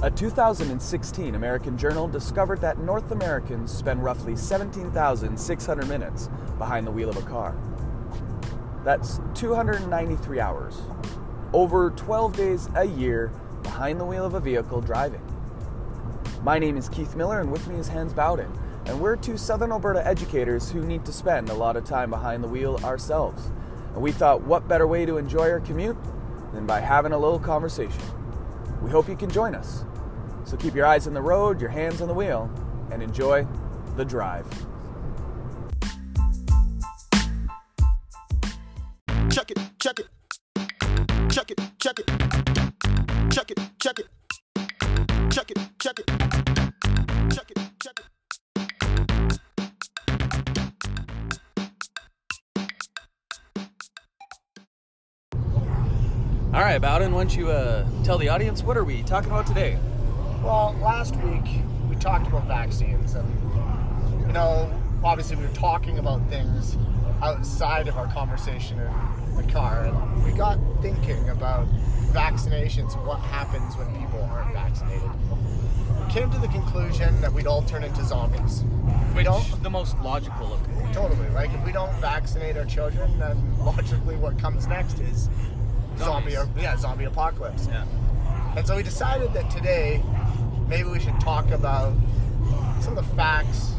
A 2016 American journal discovered that North Americans spend roughly 17,600 minutes behind the wheel of a car. That's 293 hours, over 12 days a year behind the wheel of a vehicle driving. My name is Keith Miller, and with me is Hans Bowden, and we're two Southern Alberta educators who need to spend a lot of time behind the wheel ourselves. And we thought, what better way to enjoy our commute than by having a little conversation? We hope you can join us. So keep your eyes on the road, your hands on the wheel, and enjoy the drive. Check it, check it. Check it, check it. Check it, check it. Check it, check it. Check it, check it. All right, Bowden, why don't you uh, tell the audience what are we talking about today? Well, last week we talked about vaccines, and you know, obviously we were talking about things outside of our conversation in the car, and we got thinking about vaccinations and what happens when people aren't vaccinated. We came to the conclusion that we'd all turn into zombies. If we don't, the most logical of conclusions. totally. Like if we don't vaccinate our children, then logically what comes next is zombie, Zombies. yeah, zombie apocalypse. Yeah. And so we decided that today, maybe we should talk about some of the facts,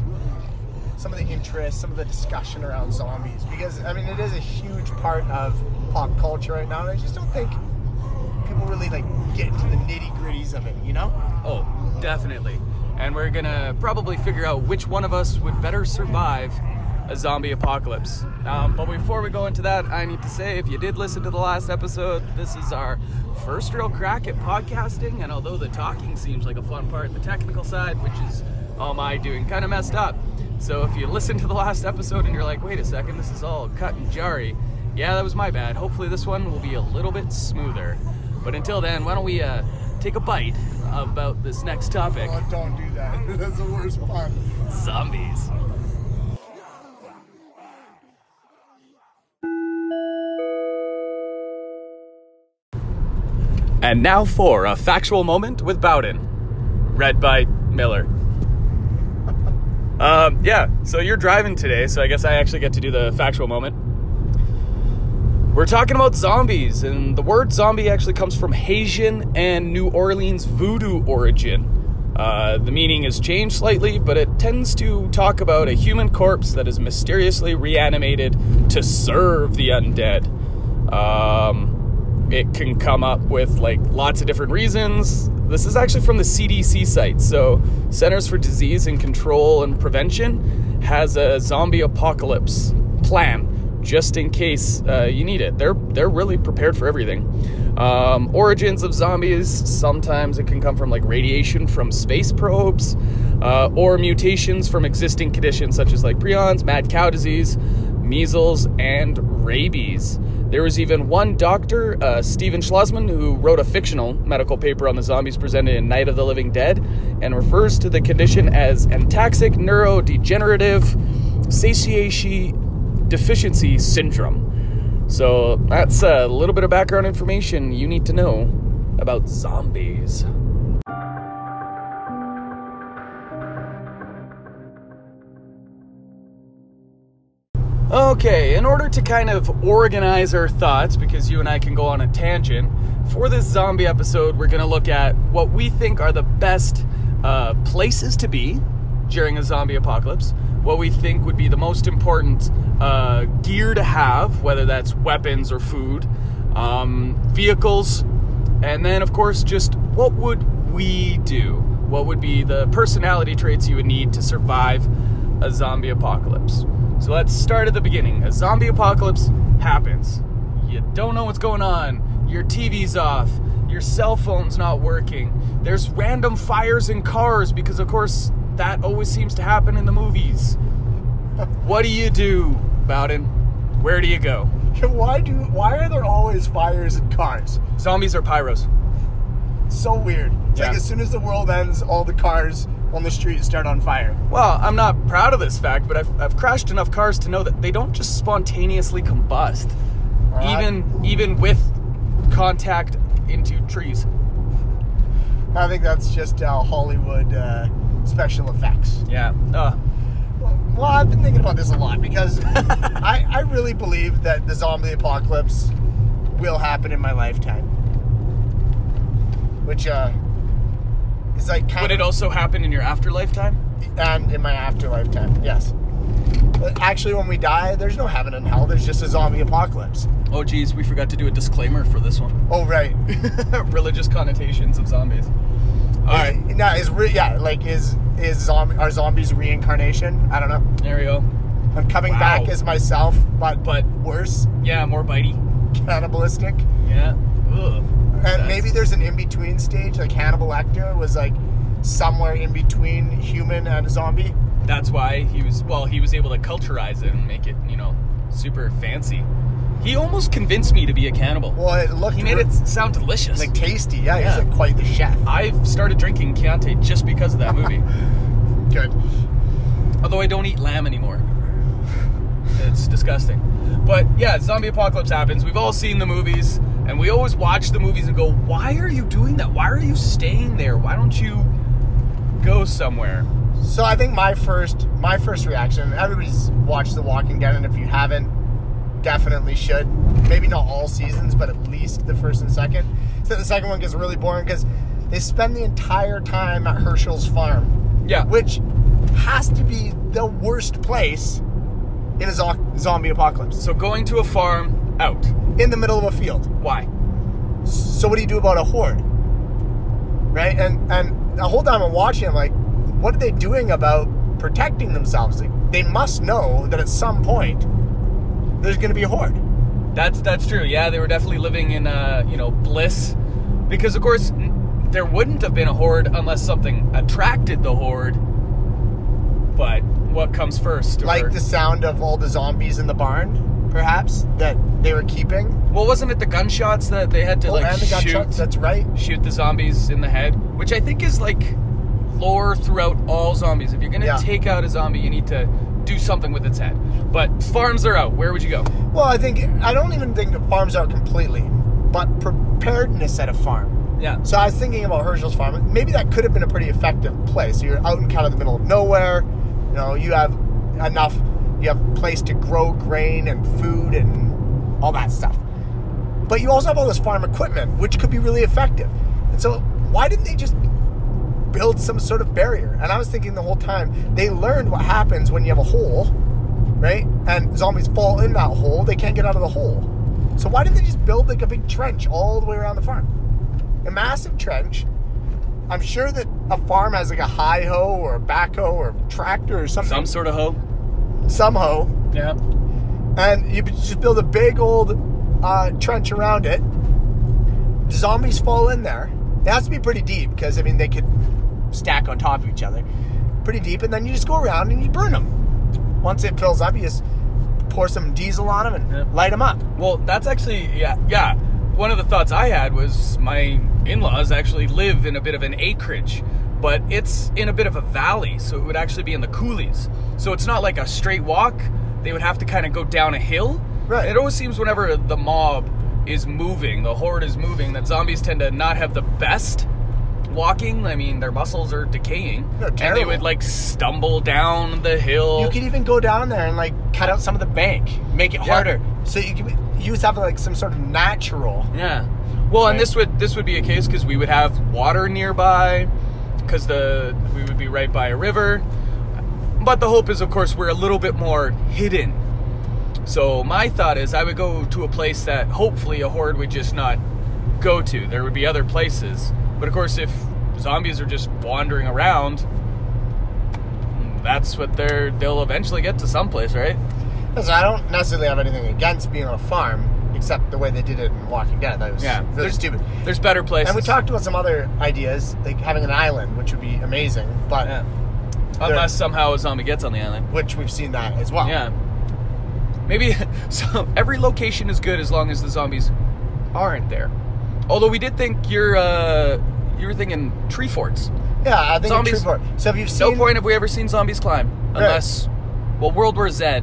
some of the interest, some of the discussion around zombies. Because, I mean, it is a huge part of pop culture right now. And I just don't think people really, like, get into the nitty gritties of it, you know? Oh, definitely. And we're gonna probably figure out which one of us would better survive a zombie apocalypse. Um, but before we go into that, I need to say if you did listen to the last episode, this is our first real crack at podcasting. And although the talking seems like a fun part, the technical side, which is all my doing, kind of messed up. So if you listen to the last episode and you're like, wait a second, this is all cut and jarry, yeah, that was my bad. Hopefully this one will be a little bit smoother. But until then, why don't we uh, take a bite about this next topic? Oh, don't do that. That's the worst pun. Zombies. And now for a factual moment with Bowden, read by Miller. Um, yeah, so you're driving today, so I guess I actually get to do the factual moment. We're talking about zombies, and the word zombie actually comes from Haitian and New Orleans voodoo origin. Uh, the meaning has changed slightly, but it tends to talk about a human corpse that is mysteriously reanimated to serve the undead. Um, it can come up with like lots of different reasons. This is actually from the CDC site. So, Centers for Disease and Control and Prevention has a zombie apocalypse plan just in case uh, you need it. They're they're really prepared for everything. Um, origins of zombies. Sometimes it can come from like radiation from space probes, uh, or mutations from existing conditions such as like prions, mad cow disease, measles, and rabies. There was even one doctor, uh, Schlozman, who wrote a fictional medical paper on the zombies presented in Night of the Living Dead, and refers to the condition as ataxic neurodegenerative satiation deficiency syndrome. So that's a little bit of background information you need to know about zombies. Okay, in order to kind of organize our thoughts, because you and I can go on a tangent, for this zombie episode, we're going to look at what we think are the best uh, places to be during a zombie apocalypse, what we think would be the most important uh, gear to have, whether that's weapons or food, um, vehicles, and then, of course, just what would we do? What would be the personality traits you would need to survive a zombie apocalypse? So let's start at the beginning. A zombie apocalypse happens. You don't know what's going on. Your TV's off. Your cell phone's not working. There's random fires in cars because, of course, that always seems to happen in the movies. What do you do, Bowden? Where do you go? Why do? Why are there always fires in cars? Zombies are pyros. So weird. It's like as soon as the world ends, all the cars on the street start on fire. Well, I'm not proud of this fact, but I've, I've crashed enough cars to know that they don't just spontaneously combust, Alright. even even with contact into trees. I think that's just uh, Hollywood uh, special effects. Yeah. Uh, Well, I've been thinking about this a lot because I, I really believe that the zombie apocalypse will happen in my lifetime. Which uh, is like kind would of it also happen in your afterlife time? and in my afterlife time, yes. Uh, actually, when we die, there's no heaven and hell. There's just a zombie apocalypse. Oh, geez, we forgot to do a disclaimer for this one. Oh, right. Religious connotations of zombies. All right, Now is re- yeah, like is is zombie are zombies reincarnation? I don't know. there we go. I'm coming Wow. back as myself, but But- worse, Yeah, more bitey. cannibalistic. Yeah. Ugh. And maybe there's an in between stage, like Hannibal Lecter was like somewhere in between human and a zombie. That's why he was. Well, he was able to culturize it and make it, you know, super fancy. He almost convinced me to be a cannibal. Well, it looked He made it sound delicious. like tasty. Yeah, Yeah. he's like quite the chef. I've started drinking Chianti just because of that movie. Good. Although I don't eat lamb anymore. It's disgusting. But yeah, zombie apocalypse happens. We've all seen the movies, and we always watch the movies and go, why are you doing that? Why are you staying there? Why don't you go somewhere? So I think my first my first reaction. Everybody's watched The Walking Dead, and if you haven't, definitely should. Maybe not all seasons, but at least the first and second. So the second one gets really boring because they spend the entire time at Hershel's farm, Yeah. which has to be the worst place in a zo- zombie apocalypse. So going to a farm, out. In the middle of a field. Why? So what do you do about a horde? Right? And and the whole time I'm watching, I'm like, what are they doing about protecting themselves? Like, they must know that at some point there's going to be a horde. That's that's true. Yeah, they were definitely living in uh, you know bliss, because of course there wouldn't have been a horde unless something attracted the horde. But what comes first? Or- Like the sound of all the zombies in the barn, perhaps that they were keeping. Well, wasn't it the gunshots that they had to oh, like and the shoot gunshots. That's right. shoot the zombies in the head? Which I think is like lore throughout all zombies. If you're gonna Yeah. take out a zombie, you need to do something with its head. But farms are out. Where would you go? Well, I think I don't even think the farms out completely, but preparedness at a farm. Yeah. So I was thinking about Hershel's farm. Maybe that could have been a pretty effective place. You're out in kind of the middle of nowhere. You know, you have enough. You have a place to grow grain and food and all that stuff. But you also have all this farm equipment, which could be really effective. And so, why didn't they just build some sort of barrier? And I was thinking the whole time they learned what happens when you have a hole, right? And zombies fall in that hole. They can't get out of the hole. So why didn't they just build like a big trench all the way around the farm? A massive trench. I'm sure that a farm has like a high hoe or a backhoe or a tractor or something. Some sort of hoe. Some hoe. Yeah. And you just build a big old uh, trench around it. Zombies fall in there. It has to be pretty deep because I mean they could stack on top of each other, pretty deep, and then you just go around and you burn them. Once it fills up, you just pour some diesel on them and Yeah. light them up. Well, that's actually yeah, yeah. One of the thoughts I had was my in-laws actually live in a bit of an acreage, but it's in a bit of a valley, so it would actually be in the coulees. So it's not like a straight walk. They would have to kind of go down a hill. Right. It always seems whenever the mob is moving, the horde is moving, that zombies tend to not have the best walking. I mean, their muscles are decaying, and they would like stumble down the hill. You could even go down there and like cut out some of the bank, make it Yeah. harder, so you can use have like some sort of natural. Yeah. Well, and this would this would be a case because we would have water nearby, because the we would be right by a river. But the hope is, of course, we're a little bit more hidden. So my thought is, I would go to a place that hopefully a horde would just not go to. There would be other places, but of course, if zombies are just wandering around, that's what they're they'll eventually get to someplace, right? So I don't necessarily have anything against being on a farm, except the way they did it in Walking Dead. That was Yeah. really There's- stupid. There's better places. And we talked about some other ideas, like having an island, which would be amazing, but Yeah. Unless somehow a zombie gets on the island. which we've seen that as well. Yeah. Maybe so every location is good as long as the zombies aren't there. Although we did think you're uh you were thinking tree forts. Yeah, I think Zombies- in Shreveport. So if you've No point have we ever seen zombies climb. Unless well World War Z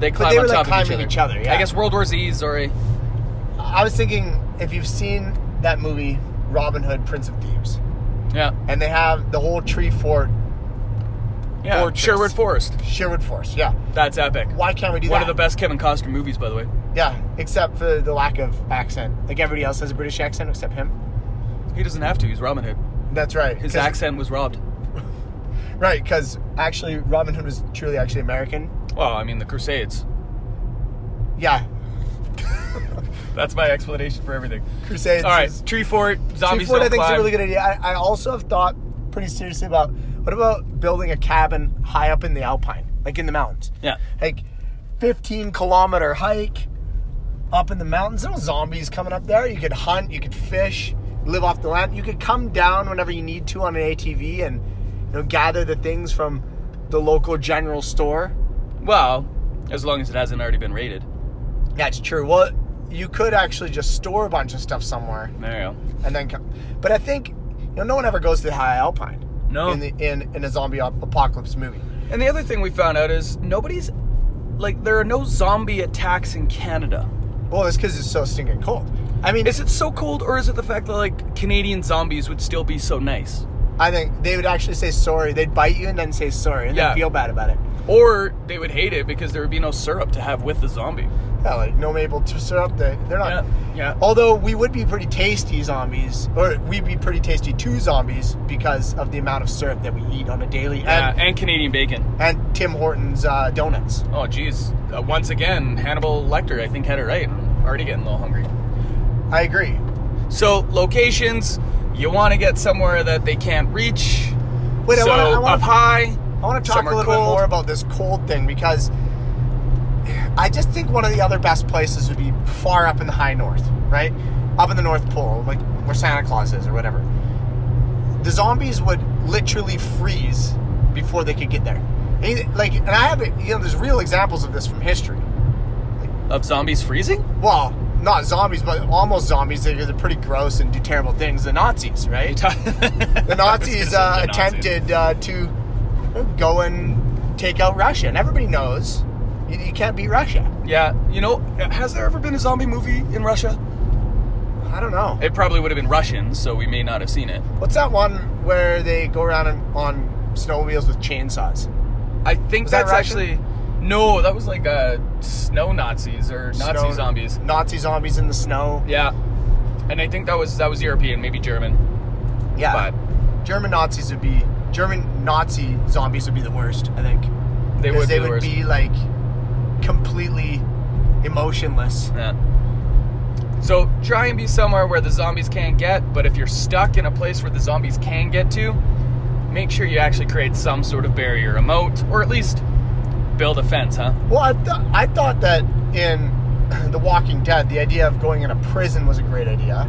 they climb they on were, like, top of each climbing other. each other, yeah. I guess World War Z's or I was thinking if you've seen that movie Robin Hood, Prince of Thieves, Yeah. and they have the whole tree fort, Yeah. Fortress. Sherwood Forest. Sherwood Forest. Yeah. That's epic. Why can't we do that? One that? of the best Kevin Costner movies, by the way. Yeah, except for the lack of accent. Like everybody else has a British accent except him. He doesn't have to. He's Robin Hood. That's right. His 'Cause- accent was robbed. Right, because actually Robin Hood was truly actually American. Well, I mean, the Crusades. Yeah, That's my explanation for everything. Crusades. All right, is- tree fort, zombies Tree Fort, I don't think, is a really good idea. I, I also have thought pretty seriously about what about building a cabin high up in the Alpine, like in the mountains. Yeah. Like 15 kilometer hike up in the mountains. No zombies coming up there. You could hunt, you could fish, live off the land. You could come down whenever you need to on an ATV and you know gather the things from the local general store. Well, as long as it hasn't already been raided. That's true. Well, you could actually just store a bunch of stuff somewhere There you go. and then come. But I think you know no one ever goes to the high Alpine. No. In the in in a zombie ap- apocalypse movie. And the other thing we found out is nobody's like there are no zombie attacks in Canada. Well, it's because it's so stinking cold. I mean, Is it so cold, or is it the fact that like Canadian zombies would still be so nice, I think they would actually say sorry. They'd bite you and then say sorry and Yeah. then feel bad about it. Or they would hate it because there would be no syrup to have with the zombie? Yeah, like no maple to syrup. They they're not. Yeah, yeah. Although we would be pretty tasty zombies, or we'd be pretty tasty to zombies because of the amount of syrup that we eat on a daily, Yeah, and and Canadian bacon. and Tim Hortons uh, donuts. Oh, geez. Uh, once again, Hannibal Lecter, I think, had it right. I'm already getting a little hungry. I agree. So, locations, you want to get somewhere that they can't reach. Wait, I so, I wanna- up high. I want to talk a little bit more about this cold thing because I just think one of the other best places would be far up in the high north, right? Up in the North Pole, like where Santa Claus is or whatever. The zombies would literally freeze before they could get there. And, like, and I have, you know, there's real examples of this from history. Of zombies freezing? Well, not zombies, but almost zombies. They're they're pretty gross and do terrible things. The Nazis, right? the the Nazis uh, attempted uh, to go and take out Russia, and everybody knows you, you can't beat Russia. Yeah, you know, has there ever been a zombie movie in Russia? I don't know. It probably would have been Russian, so we may not have seen it. What's that one where they go around on, on snowmobiles with chainsaws? I think Was that's Russian? actually no. That was like uh, snow Nazis or Nazi Snow- zombies. Nazi zombies in the snow. Yeah, and I think that was that was European, maybe German. Yeah. But German Nazis would be German Nazi zombies would be the worst. I think they would they be would be like completely emotionless. Yeah. So try and be somewhere where the zombies can't get, but if you're stuck in a place where the zombies can get to, make sure you actually create some sort of barrier, a moat, or at least build a fence, huh? Well, I, th- I thought that in The Walking Dead, the idea of going in a prison was a great idea.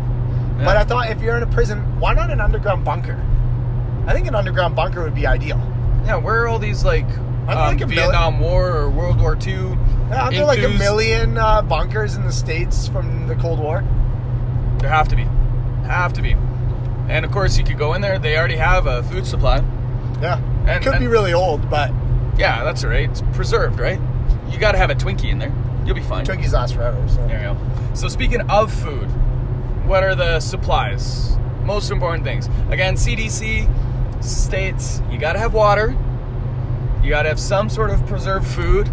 But I thought if you're in a prison, why not an underground bunker? I think an underground bunker would be ideal. Yeah, where are all these like, I think a mil- Vietnam War or World War II? Yeah, aren't there like a million uh, bunkers in the States from the Cold War? There have to be, have to be, and of course you could go in there. They already have a food supply. Yeah. And- Could be really old, but Yeah, that's all right. It's preserved, right? You got to have a Twinkie in there. You'll be fine. Twinkies last forever. So. There you go. So speaking of food, what are the supplies? Most important things. Again, CDC states you got to have water. You got to have some sort of preserved food.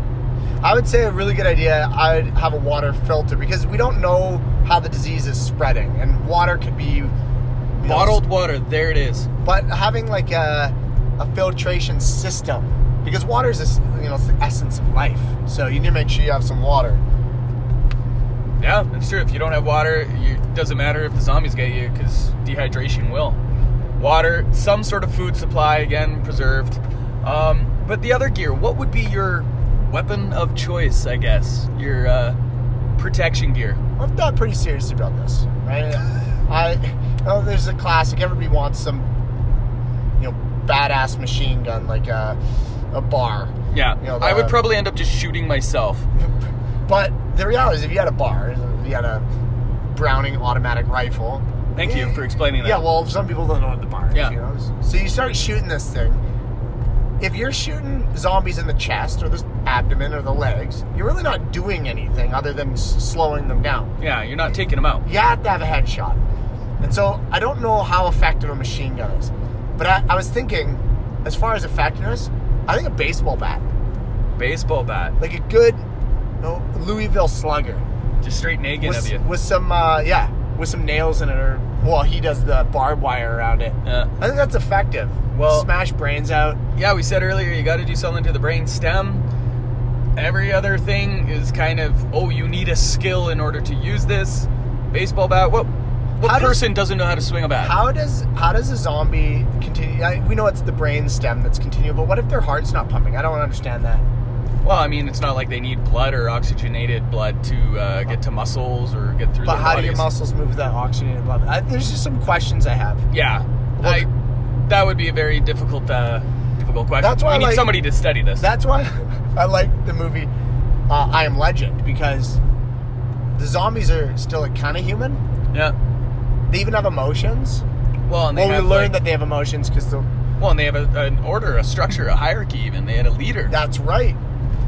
I would say a really good idea. I would have a water filter because we don't know how the disease is spreading, and water could be you know, Bottled water, there it is. but having like a, a filtration system because water is you know it's the essence of life. So you need to make sure you have some water. Yeah, that's true. If you don't have water, it doesn't matter if the zombies get you because dehydration will. Water, some sort of food supply, again, preserved. Um, but the other gear, what would be your weapon of choice, I guess? Your uh, protection gear. I've thought pretty seriously about this, right? I oh, there's a classic. Everybody wants some, you know, badass machine gun like a a bar. Yeah, You know, I would probably end up just shooting myself. But the reality is, if you had a bar, if you had a Browning automatic rifle. Thank you for explaining that. Yeah, well, some people don't know what the bar is. Yeah. You know? So you start shooting this thing. If you're shooting zombies in the chest or the abdomen or the legs, you're really not doing anything other than s- slowing them down. Yeah, you're not taking them out. You have to have a headshot. And so I don't know how effective a machine gun is. But I, I was thinking, as far as effectiveness, I think a baseball bat. Baseball bat. Like a good you know, Louisville slugger. Just straight nagging of With, you. with some, uh, yeah, with some nails in it. Or, well, he does the barbed wire around it. Yeah. I think that's effective. Well- Smash brains out. yeah, we said earlier you got to do something to the brain stem. Every other thing is kind of oh, you need a skill in order to use this baseball bat. What what How does- person doesn't know how to swing a bat? How does how does a zombie continue? I, we know it's the brain stem that's continual, but what if their heart's not pumping? I don't understand that. Well, I mean, it's not like they need blood or oxygenated blood to uh, get to muscles or get through. But how do your muscles move without oxygenated blood? I, there's just some questions I have. Yeah, I, that would be a very difficult uh, difficult question. That's why we I need like- somebody to study this. That's why I like the movie uh, I Am Legend because the zombies are still like, kind of human. yeah. They even have emotions. Well, and they Well, we learned like- that they have emotions because the well, and they have a, an order, a structure, a hierarchy. Even they had a leader. that's right.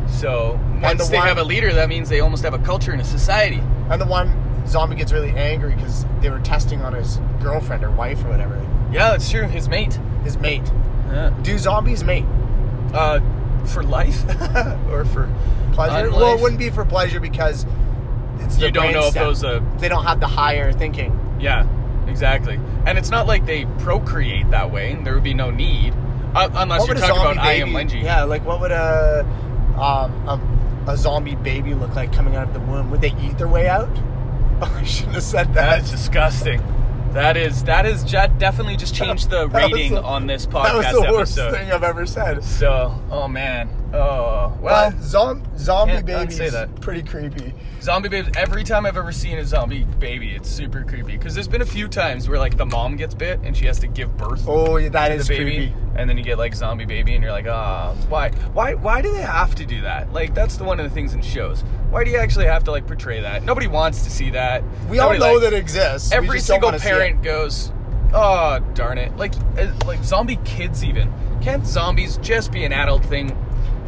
So once the they one- have a leader, that means they almost have a culture and a society. And the one zombie gets really angry because they were testing on his girlfriend or wife or whatever, Yeah, that's true. His mate. his mate. Yeah. Do zombies mate? Uh, for life or for pleasure. Well, life? it wouldn't be for pleasure because it's the You don't brain know if stem. those, uh, they don't have the higher thinking. Yeah, exactly. And it's not like they procreate that way. There would be no need, uh, unless What you're would a talking about I am baby? Lenji. Yeah, like what would a um a, a zombie baby look like coming out of the womb? Would they eat their way out? Oh, I shouldn't have said that. That's disgusting. That is that is definitely just changed the rating the- on this podcast. that was the worst episode. thing I've ever said. So, oh man, oh well. But zom- zombie babies unsay that. pretty creepy. Zombie babies. Every time I've ever seen a zombie baby, it's super creepy. Because there's been a few times where like the mom gets bit and she has to give birth Oh, yeah, that to is the baby, creepy. and then you get like zombie baby, and you're like, ah, why, why, why do they have to do that? Like that's the one of the things in shows. Why do you actually have to like portray that? Nobody wants to see that. We all know like- that exists. Every single wanna see it. parent goes, oh darn it, like uh, like zombie kids even. Can't zombies just be an adult thing?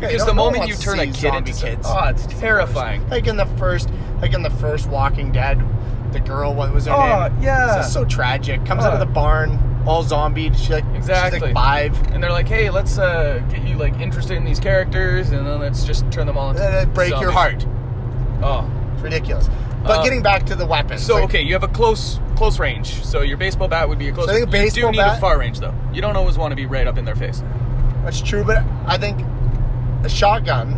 Because the moment you turn a kid into kids. oh, it's terrifying. Like in the first, like in the first Walking Dead, the girl, what was her Oh, name? yeah. It's so tragic. Comes out of the barn, all zombie. She like Exactly. She's like five. and they're like, "Hey, let's uh, get you like interested in these characters, and then let's just turn them all into break your heart. Oh, It's ridiculous. But Uh, getting back to the weapons. so like, okay, you have a close close range. So your baseball bat would be a close. So I think a you do need a far range though. You don't always want to be right up in their face. That's true, but I think a shotgun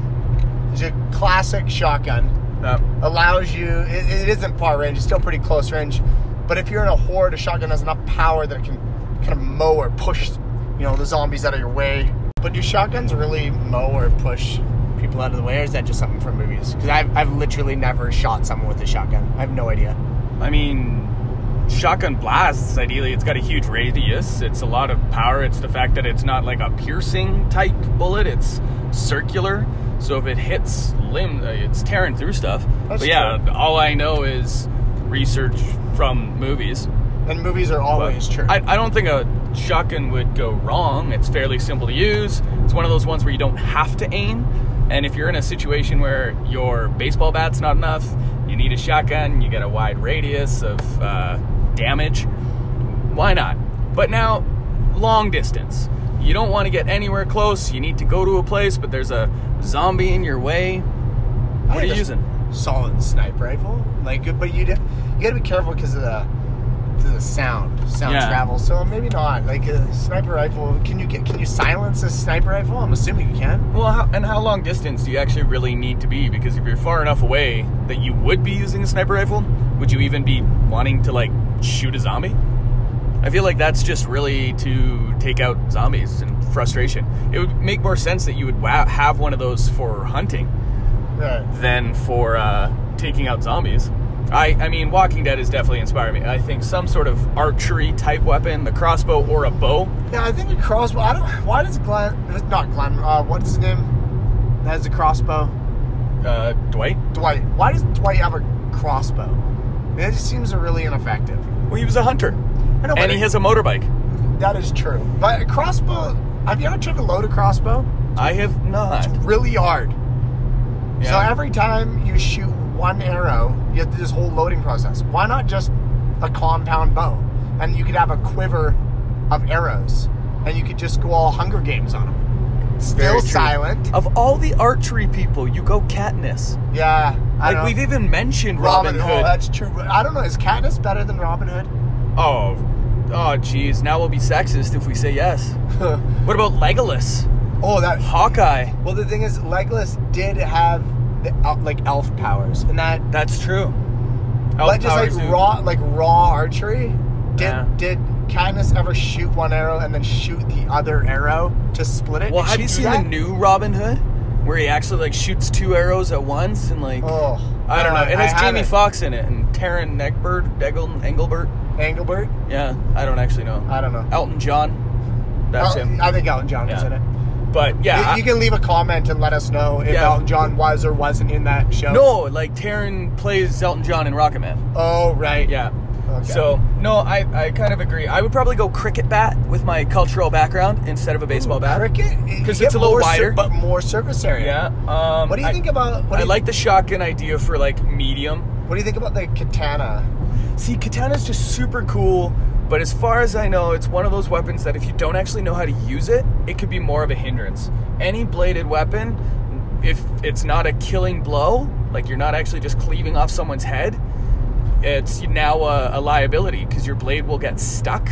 is a classic shotgun. Uh, Allows you. It, it isn't far range. It's still pretty close range. But if you're in a horde, a shotgun has enough power that it can kind of mow or push, you know, the zombies out of your way. But do shotguns really mow or push people out of the way, or is that just something from movies? Because I've, I've literally never shot someone with a shotgun. I have no idea. I mean, shotgun blasts. Ideally, it's got a huge radius. It's a lot of power. It's the fact that it's not like a piercing type bullet. It's circular. So if it hits limb, uh, it's tearing through stuff. That's but yeah, true. all I know is research from movies. And movies are But always true. I, I don't think a shotgun would go wrong. It's fairly simple to use. It's one of those ones where you don't have to aim. And if you're in a situation where your baseball bat's not enough, you need a shotgun, you get a wide radius of uh, damage, why not? But now, long distance. You don't want to get anywhere close. You need to go to a place, but there's a zombie in your way. What are you using? Solid sniper rifle. Like, uh, but you you got to be careful because of the the sound, sound Yeah. travel. So maybe not. Like a sniper rifle. Can you get? Can you silence a sniper rifle? I'm assuming you can. Well, how, and how long distance do you actually really need to be? Because if you're far enough away that you would be using a sniper rifle, would you even be wanting to like shoot a zombie? I feel like that's just really to take out zombies and frustration. It would make more sense that you would wa- have one of those for hunting Right. than for uh, taking out zombies. I, I mean, Walking Dead has definitely inspired me. I think some sort of archery type weapon, the crossbow or a bow. Yeah, I think a crossbow. I don't. Why does Glenn? Not Glenn. Uh, what's his name? That has a crossbow. Uh, Dwight? Dwight. Why does Dwight have a crossbow? It just seems really ineffective. Well, he was a hunter. I know, but And he it- has a motorbike. That is true. But a crossbow. Have you ever tried to load a crossbow? I have not. It's really hard. So Yeah. every time you shoot one arrow, you have this whole loading process. Why not just a compound bow? and you could have a quiver of arrows, and you could just go all Hunger Games on them. Still Very true. silent. Of all the archery people, you go Katniss. Yeah, I Like don't we've know. even mentioned Robin, Robin, Oh, Hood. that's true. I don't know. Is Katniss better than Robin Hood? Oh, oh, geez. Now we'll be sexist if we say yes. What about Legolas, oh, that. Hawkeye? Well, the thing is, Legolas did have the, el- like elf powers, and that That's true. Elf like just like powers do- raw like raw archery. Did Yeah. did Katniss ever shoot one arrow and then shoot the other arrow to split it? Well, Did have she you do seen that? the new Robin Hood, where he actually like shoots two arrows at once and like Oh, I don't know. It I has Jamie haven't. Foxx in it and Taron Egbert, Eggle, Engelbert. Engelbert. Yeah, I don't actually know. I don't know. Elton John. That's him. I think Elton John was Yeah. in it. But yeah, You- I- you can leave a comment and let us know if Yeah. Elton John was or wasn't in that show. no, like Taron plays Elton John in Rocketman. Oh right. Yeah. Okay. So no, I, I kind of agree. I would probably go cricket bat with my cultural background instead of a baseball bat. Cricket 'Cause you it's a little wider. but more surface area. Yeah. Um, What do you I- think about? What I like the shotgun idea for like medium. What do you think about the katana? See, katana is just super cool, but as far as I know, it's one of those weapons that if you don't actually know how to use it, it could be more of a hindrance. Any bladed weapon, if it's not a killing blow, like you're not actually just cleaving off someone's head, it's now a, a liability because your blade will get stuck,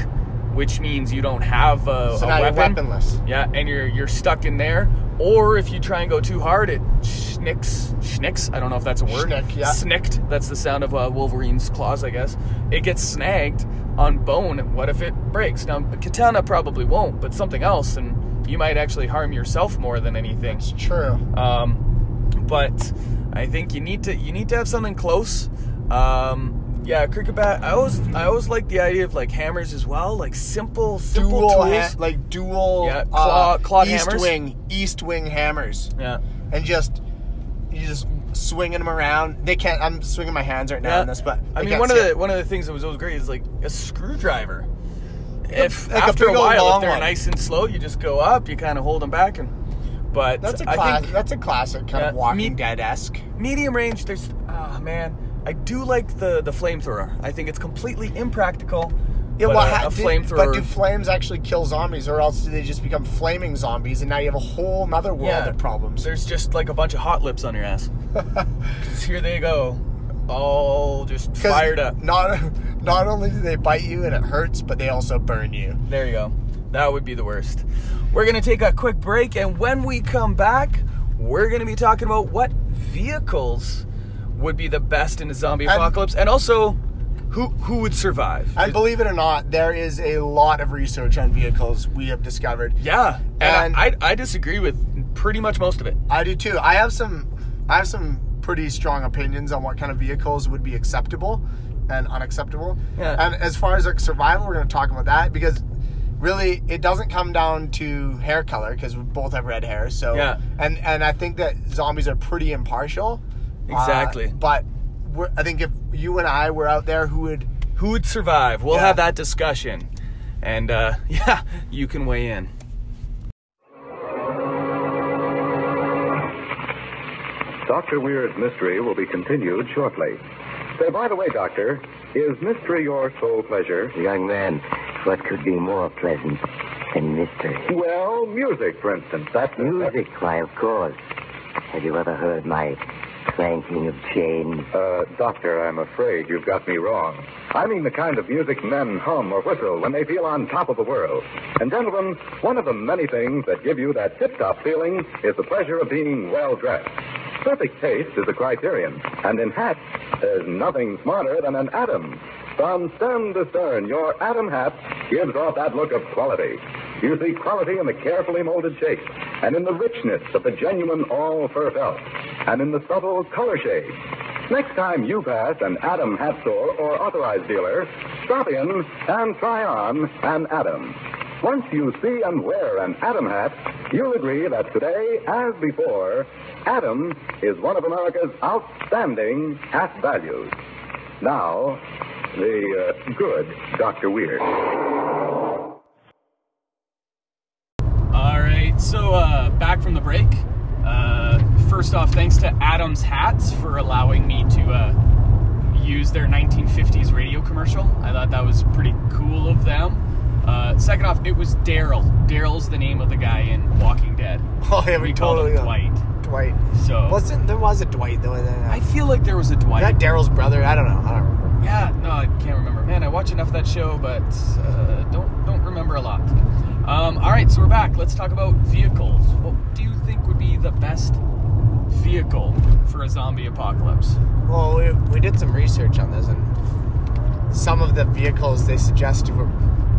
which means you don't have a, So a now you're weaponless. Yeah, and you're you're stuck in there. Or if you try and go too hard, it schnicks, schnicks. I don't know if that's a word. Schnick, yeah. Snicked. That's the sound of uh, Wolverine's claws, I guess. It gets snagged on bone. What if it breaks? Now, katana probably won't, but something else, and you might actually harm yourself more than anything. It's true. Um, but I think you need to you need to have something close. Um, yeah, cricket bat. I always I always like the idea of like hammers as well, like simple simple dual tools. ha- like dual Yeah, claw- uh, clawed east hammers. wing Estwing hammers yeah. and just you just swinging them around they can't i'm swinging my hands right now Yeah. on this but I mean, one of see the it. one of the things that was always great is like a screwdriver. If like after a, old while, if they're one. nice and slow, you just go up, you kind of hold them back, and but that's a class that's a classic kind Yeah, of walking me- dead-esque medium range. There's ah man, I do like the the flamethrower. I think it's completely impractical. yeah, but well, a, a did- flamethrower. but do flames actually kill zombies or else do they just become flaming zombies and now you have a whole other world Yeah. of problems There's just like a bunch of hot lips on your ass. 'Cause here they go, all just fired up. not not only do they bite you and it hurts but they also burn you There you go. That would be the worst. We're to take a quick break, and when we come back, we're to be talking about what vehicles would be the best in a zombie apocalypse, and also who who would survive. And believe it or not, there is a lot of research on vehicles we have discovered. yeah, and, And- I, I I disagree with pretty much most of it. I do too. I have some I have some pretty strong opinions on what kind of vehicles would be acceptable and unacceptable. Yeah. And as far as like survival, we're going to talk about that because really it doesn't come down to hair color because we both have red hair. So Yeah. and and I think that zombies are pretty impartial. Uh, Exactly. but we're, I think if you and I were out there, who would Who would survive? We'll Yeah. have that discussion, and uh, yeah, you can weigh in. Dr. Weird's mystery will be continued shortly. Say, by the way, Doctor, is mystery your sole pleasure? Young man, what could be more pleasant than mystery? Well, music, for instance. That's Music, why, of course. Have you ever heard my clanking of chains? Uh, Doctor, I'm afraid you've got me wrong. I mean the kind of music men hum or whistle when they feel on top of the world. And, gentlemen, one of the many things that give you that tip-top feeling is the pleasure of being well-dressed. Perfect taste is a criterion, and in hats, there's nothing smarter than an Adam. From stem to stern, your Adam hat gives off that look of quality. You see quality in the carefully molded shape, and in the richness of the genuine all-fur felt, and in the subtle color shades. Next time you pass an Adam hat store or authorized dealer, stop in and try on an Adam. Once you see and wear an Adam hat, you'll agree that today, as before, Adam is one of America's outstanding hat values. Now, the uh, good Dr. Weir. All right, so uh, back from the break. Uh, first off, thanks to Adams Hats for allowing me to uh, use their 1950s radio commercial. I thought that was pretty cool of them. Uh, second off, it was Daryl. Daryl's the name of the guy in Walking Dead. Oh yeah, we, We called totally him Dwight. Dwight. So Wasn't there was a Dwight though? I feel like there was a Dwight. that Daryl's brother? I don't know. I don't remember. Yeah, no, I can't remember. Man, I watch enough of that show, but uh, don't don't remember a lot. Um, all right, so we're back. Let's talk about vehicles. What do you think would be the best vehicle for a zombie apocalypse? Well, we, we did some research on this, and some of the vehicles they suggested were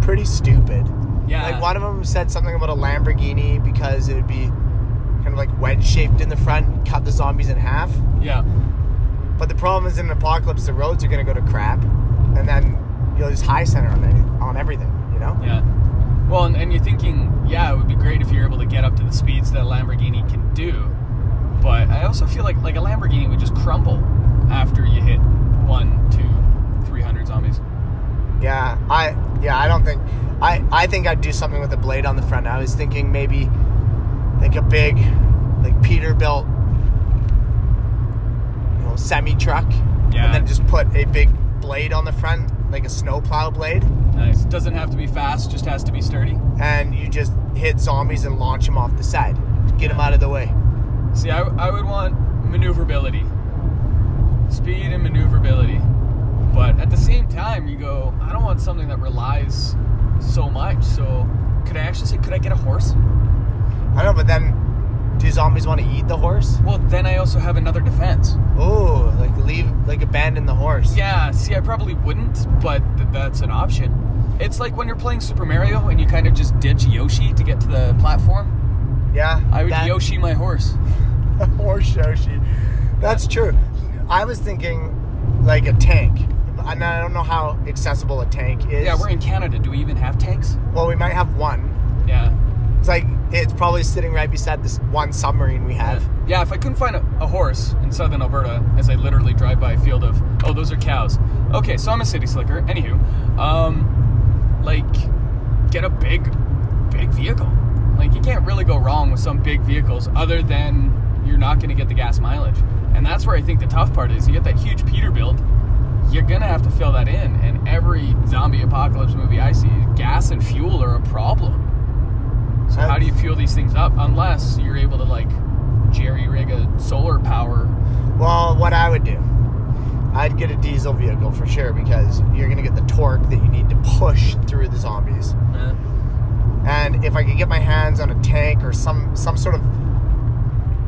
pretty stupid. Yeah. Like one of them said something about a Lamborghini because it would be kind of like wedge shaped in the front, and cut the zombies in half. Yeah, But the problem is in an apocalypse, the roads are going to go to crap, and then you'll just high center on any, on everything. You know? yeah. Well, and, and you're thinking, yeah, it would be great if you're able to get up to the speeds that a Lamborghini can do. But I also feel like like a Lamborghini would just crumble after you hit one, two, three hundred zombies. Yeah, I yeah, I don't think I I think I'd do something with a blade on the front. I was thinking maybe like a big like Peterbilt you know, semi truck. Yeah. And then just put a big blade on the front, like a snowplow blade, Nice. Doesn't have to be fast; just has to be sturdy. and you just hit zombies and launch them off the side. Get them out of the way. See, I, I would want maneuverability, speed and maneuverability. But at the same time, you go, I don't want something that relies so much. So, could I actually say, could I get a horse? I don't know, but then do zombies want to eat the horse? Well, then I also have another defense. Oh, like leave like abandon the horse. Yeah, see, I probably wouldn't, but th- that's an option. It's like when you're playing Super Mario and you kind of just ditch Yoshi to get to the platform. Yeah. I would that- Yoshi my horse. horse Yoshi. That's true. I was thinking like a tank. And I don't know how accessible a tank is. Yeah, we're in Canada. Do we even have tanks? Well, we might have one. Yeah. It's like it's probably sitting right beside this one submarine we have. Yeah, if I couldn't find a, a horse in southern Alberta, as I literally drive by a field of, oh, those are cows. Okay, so I'm a city slicker. Anywho, um, like, get a big, big vehicle. Like, you can't really go wrong with some big vehicles other than you're not going to get the gas mileage. And that's where I think the tough part is. You get that huge Peterbilt, you're going to have to fill that in. And every zombie apocalypse movie I see, gas and fuel are a problem. So how do you fuel these things up unless you're able to like jerry rig a solar power? Well, what I would do, I'd get a diesel vehicle for sure because you're gonna get the torque that you need to push through the zombies. Uh-huh. And if I could get my hands on a tank or some some sort of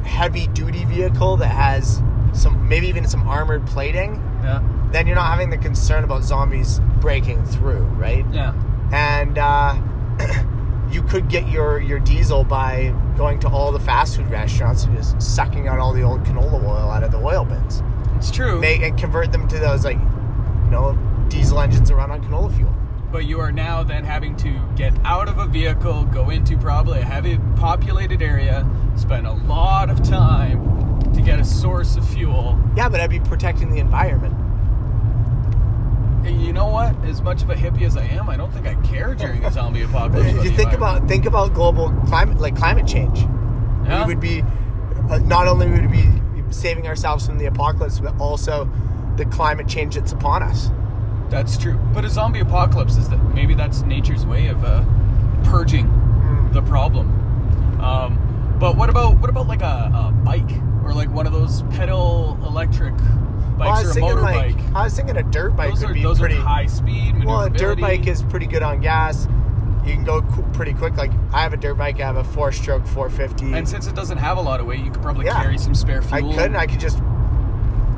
heavy duty vehicle that has some maybe even some armored plating, Yeah, then you're not having the concern about zombies breaking through, right? yeah, And uh, you could get your your diesel by going to all the fast food restaurants and just sucking out all the old canola oil out of the oil bins, it's true. make and convert them to those like you know diesel engines that run on canola fuel. But you are now then having to get out of a vehicle, go into probably a heavy populated area, spend a lot of time to get a source of fuel. Yeah, but I'd be protecting the environment. And you know what? As much of a hippie as I am, I don't think I care during a zombie apocalypse. you think about think about global climate like climate change. Yeah? We would be uh, not only would we be saving ourselves from the apocalypse, but also the climate change that's upon us. That's true. But a zombie apocalypse is that maybe that's nature's way of uh, purging the problem. Um, but what about what about like a, a bike or like one of those pedal electric Well, bikes was or a motorbike? like I was thinking a dirt bike those would are be those pretty. are high speed. well, a dirt bike is pretty good on gas. You can go pretty quick. Like I have a dirt bike. I have a four-stroke 450. And since it doesn't have a lot of weight, you could probably Yeah. carry some spare fuel. I could, and I could just,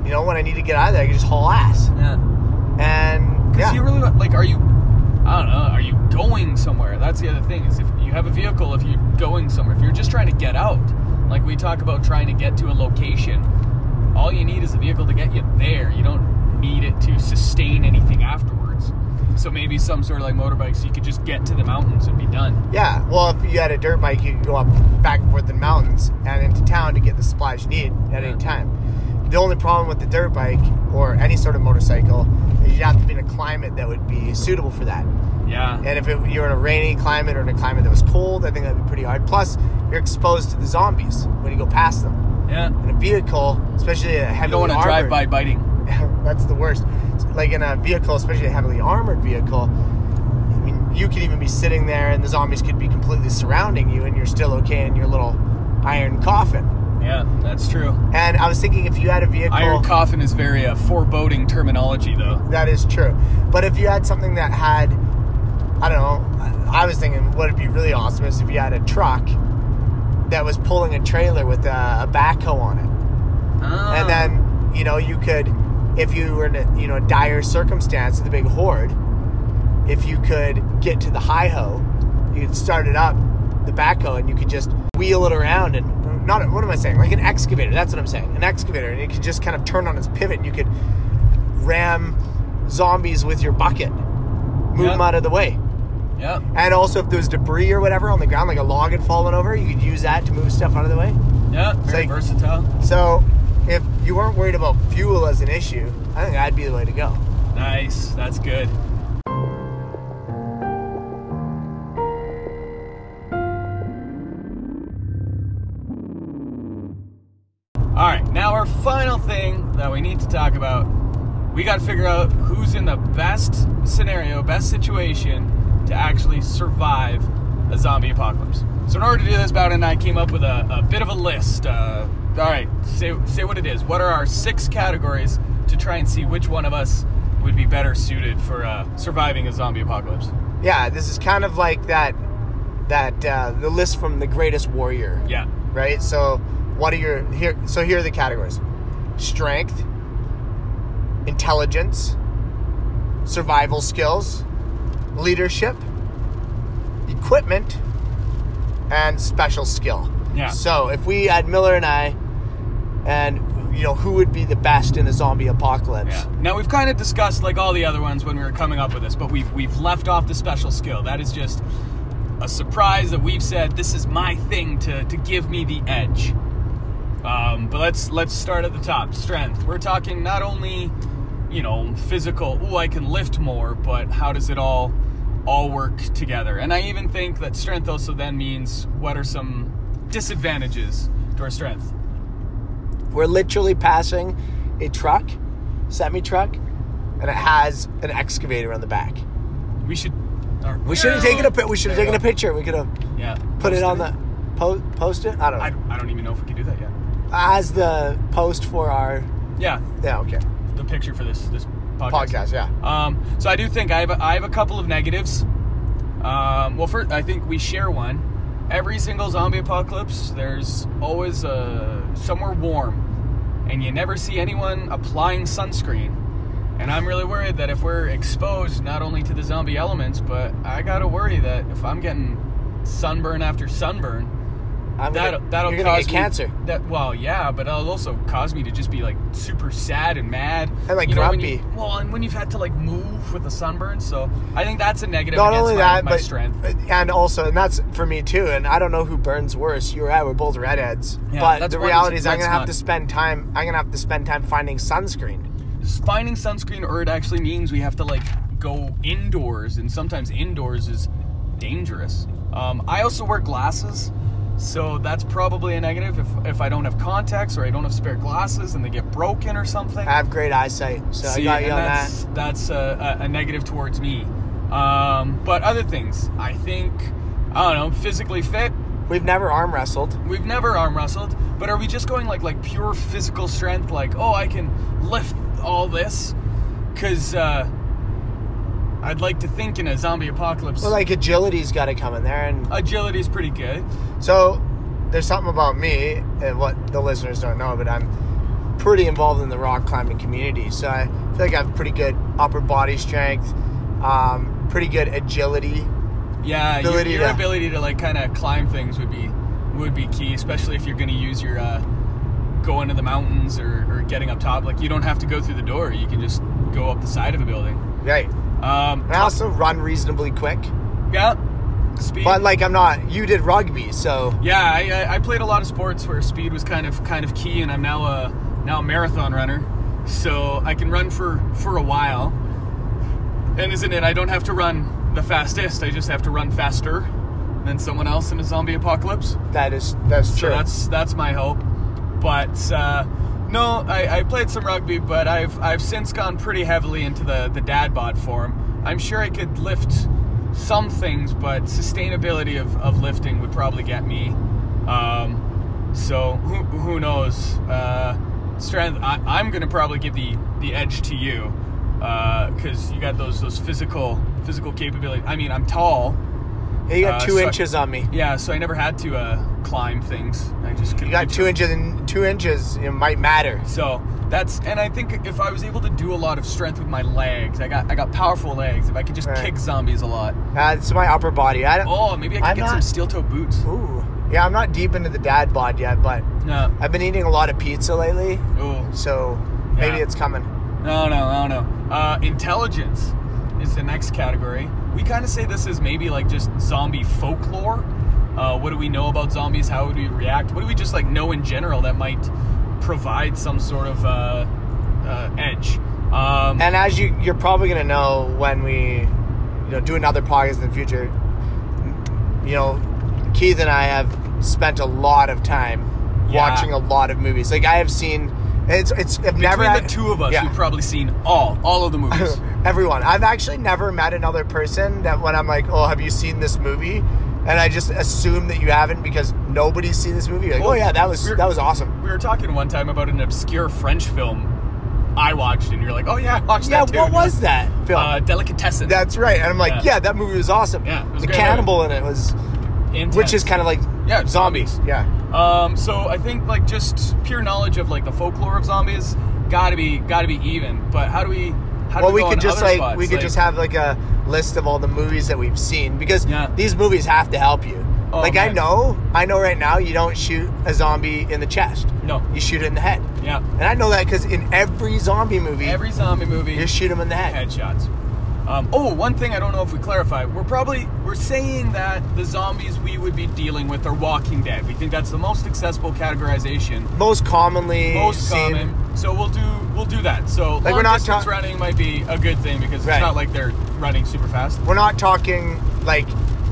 you know, when I need to get out of there, I could just haul ass. yeah. And Because yeah, you really want- like, are you? I don't know. Are you going somewhere? That's the other thing. Is if you have a vehicle, if you're going somewhere, if you're just trying to get out, like we talk about trying to get to a location, all you need is a vehicle to get you there. You don't need it to sustain anything afterwards. So maybe some sort of like motorbike, so you could just get to the mountains and be done. yeah. Well, if you had a dirt bike, you could go up back and forth in the mountains and into town to get the supplies you need at Yeah. any time. The only problem with the dirt bike or any sort of motorcycle is you have to be in a climate that would be suitable for that. Yeah. And if it, you're in a rainy climate or in a climate that was cold, I think that'd be pretty hard. Plus, you're exposed to the zombies when you go past them. Yeah. In a vehicle, especially a heavy You don't want to drive by biting. That's the worst. Like in a vehicle, especially a heavily armored vehicle. I mean, you could even be sitting there, and the zombies could be completely surrounding you, and you're still okay in your little iron coffin. Yeah, that's true. And I was thinking, if you had a vehicle, Iron coffin is very uh, foreboding terminology, though. that is true. But if you had something that had, I don't know, I was thinking what would be really awesome is if you had a truck that was pulling a trailer with a, a backhoe on it. Ah. and then you know you could if you were in a you know dire circumstance with a big horde if you could get to the high ho you could start it up the backhoe and you could just wheel it around and not what am i saying like an excavator that's what i'm saying an excavator and it could just kind of turn on its pivot and you could ram zombies with your bucket move Yeah. them out of the way yeah, and also if there was debris or whatever on the ground like a log had fallen over you could use that to move stuff out of the way yeah, very like- versatile. so if you weren't worried about fuel as an issue, I think that'd be the way to go. Nice, that's good. We need to talk about. We got to figure out who's in the best scenario, best situation to actually survive a zombie apocalypse. So, in order to do this, Bowden and I came up with a, a bit of a list. Uh, all right, say, say what it is. What are our six categories to try and see which one of us would be better suited for uh, surviving a zombie apocalypse? Yeah, this is kind of like that that uh, the list from the Greatest Warrior, Yeah. right? So what are your here? So here are the categories: strength, intelligence, survival skills, leadership, equipment, and special skill. Yeah. So if we had Miller and I, and you know who would be the best in a zombie apocalypse? Yeah. Now we've kind of discussed like all the other ones when we were coming up with this, but we've we've left off the special skill. That is just a surprise that we've said this is my thing to to give me the edge. Um, but let's let's start at the top. Strength. We're talking not only you know physical. Oh, I can lift more, but how does it all all work together? And I even think that strength also then means what are some disadvantages to our strength. We're literally passing a truck, semi truck, and it has an excavator on the back. We should. or- We should have taken a we should have taken a picture. We could have Yeah. put it on the po- post it. I don't know. I, I don't even know if we can do that yet. As the post for our Yeah, yeah okay the picture for this this podcast. podcast. Yeah. Um, so I do think I have a, I have a couple of negatives. Um, well, first I think we share one. Every single zombie apocalypse, there's always a somewhere warm, and you never see anyone applying sunscreen. And I'm really worried that if we're exposed not only to the zombie elements, but I gotta worry that if I'm getting sunburn after sunburn, I'm that gonna, that'll you're gonna cause get cancer. That well, yeah, but it'll also cause me to just be like super sad and mad And, like, you know, grumpy. you- well, and when you've had to like move with the sunburn, so I think that's a negative. Not only my, that, my but strength. and also, and that's for me too. And I don't know who burns worse. You or I. We're both redheads. Yeah, but the reality is, I'm gonna have not- to spend time. I'm gonna have to spend time finding sunscreen. Finding sunscreen, or it actually means we have to like go indoors, and sometimes indoors is dangerous. Um, I also wear glasses. So that's probably a negative if, if I don't have contacts or I don't have spare glasses and they get broken or something. I have great eyesight, so See, I got you on that's, that. That's a, a, negative towards me. Um, but other things, I think, I don't know, physically fit. We've never arm wrestled. We've never arm wrestled, but are we just going like like pure physical strength? Like, oh, I can lift all this, because uh, I'd like to think in a zombie apocalypse, Well, like agility's got to come in there, and agility is pretty good. So there's something about me and what the listeners don't know, but I'm pretty involved in the rock climbing community. So I feel like I have pretty good upper body strength, um, pretty good agility. Yeah, your, Ability your to- ability to like kind of climb things would be would be key, especially if you're going to use your uh, go into the mountains or, or getting up top. Like you don't have to go through the door; you can just go up the side of a building. Right. Um, And I also run reasonably quick. yeah, speed. But like I'm not you did rugby, so yeah, I, I- I played a lot of sports where speed was kind of kind of key, and I'm now a now a marathon runner, so I can run for for a while. And isn't it? I don't have to run the fastest; I just have to run faster than someone else in a zombie apocalypse. that is that's So true. that's that's my hope. But uh, No, I, I played some rugby, but I've I've since gone pretty heavily into the the dad bod form. I'm sure I could lift some things, but sustainability of, of lifting would probably get me. Um, so who, who knows? Uh, strength. I, I'm gonna probably give the the edge to you because you got those those physical physical capability. I mean, I'm tall. Yeah, you got Uh, two so- inches on me. Yeah, so I never had to uh, climb things. I just could You got two them. inches, and two inches it might matter. So that's and I think if I was able to do a lot of strength with my legs, I got I got powerful legs. If I could just Right. kick zombies a lot. Uh, it's my upper body. I don't. Oh, maybe I could I'm get some steel toe boots. Ooh. Yeah, I'm not deep into the dad bod yet, but No, I've been eating a lot of pizza lately, oh, so maybe Yeah. it's coming. no, no, no, no. Uh, intelligence is the next category. We kind of say this is maybe like just zombie folklore. Uh, what do we know about zombies? How would we react? What do we just like know in general that might provide some sort of uh, uh, edge? Um, And as you, you're probably gonna know when we, you know, do another podcast in the future. You know, Keith and I have spent a lot of time Yeah. watching a lot of movies. Like I have seen, it's it's I've between never the two of us, Yeah. we've probably seen all all of the movies. Everyone. I've actually never met another person that when I'm like, oh, have you seen this movie? And I just assume that you haven't because nobody's seen this movie. You're like, Well, oh yeah, that was we're- that was awesome. We were talking one time about an obscure French film I watched, and you're like, "Oh yeah, I watched Yeah, that too." what was that film? Uh, Delicatessen. That's right. And I'm like, Yeah. yeah, that movie was awesome. Yeah, was the cannibal in it was, Intense. which is kind of like Yeah, zombies. Yeah. Um, so I think like just pure knowledge of like the folklore of zombies gotta be gotta be even. But how do we? How do Well, we go could on just like spots? we could Like, just have like a list of all the movies that we've seen because Yeah. these movies have to help you. Oh, like I know, I know right now you don't shoot a zombie in the chest. No. You shoot it in the head. yeah. And I know that because in every zombie movie, Every zombie movie, you shoot them in the head. headshots. Um, oh, one thing I don't know if we clarify. We're probably we're saying that the zombies we would be dealing with are Walking Dead. We think that's the most accessible categorization. Most commonly most seen. common. So we'll do we'll do that. So Like, we're not distance ta- running might be a good thing because Right. it's not like they're running super fast. We're not talking like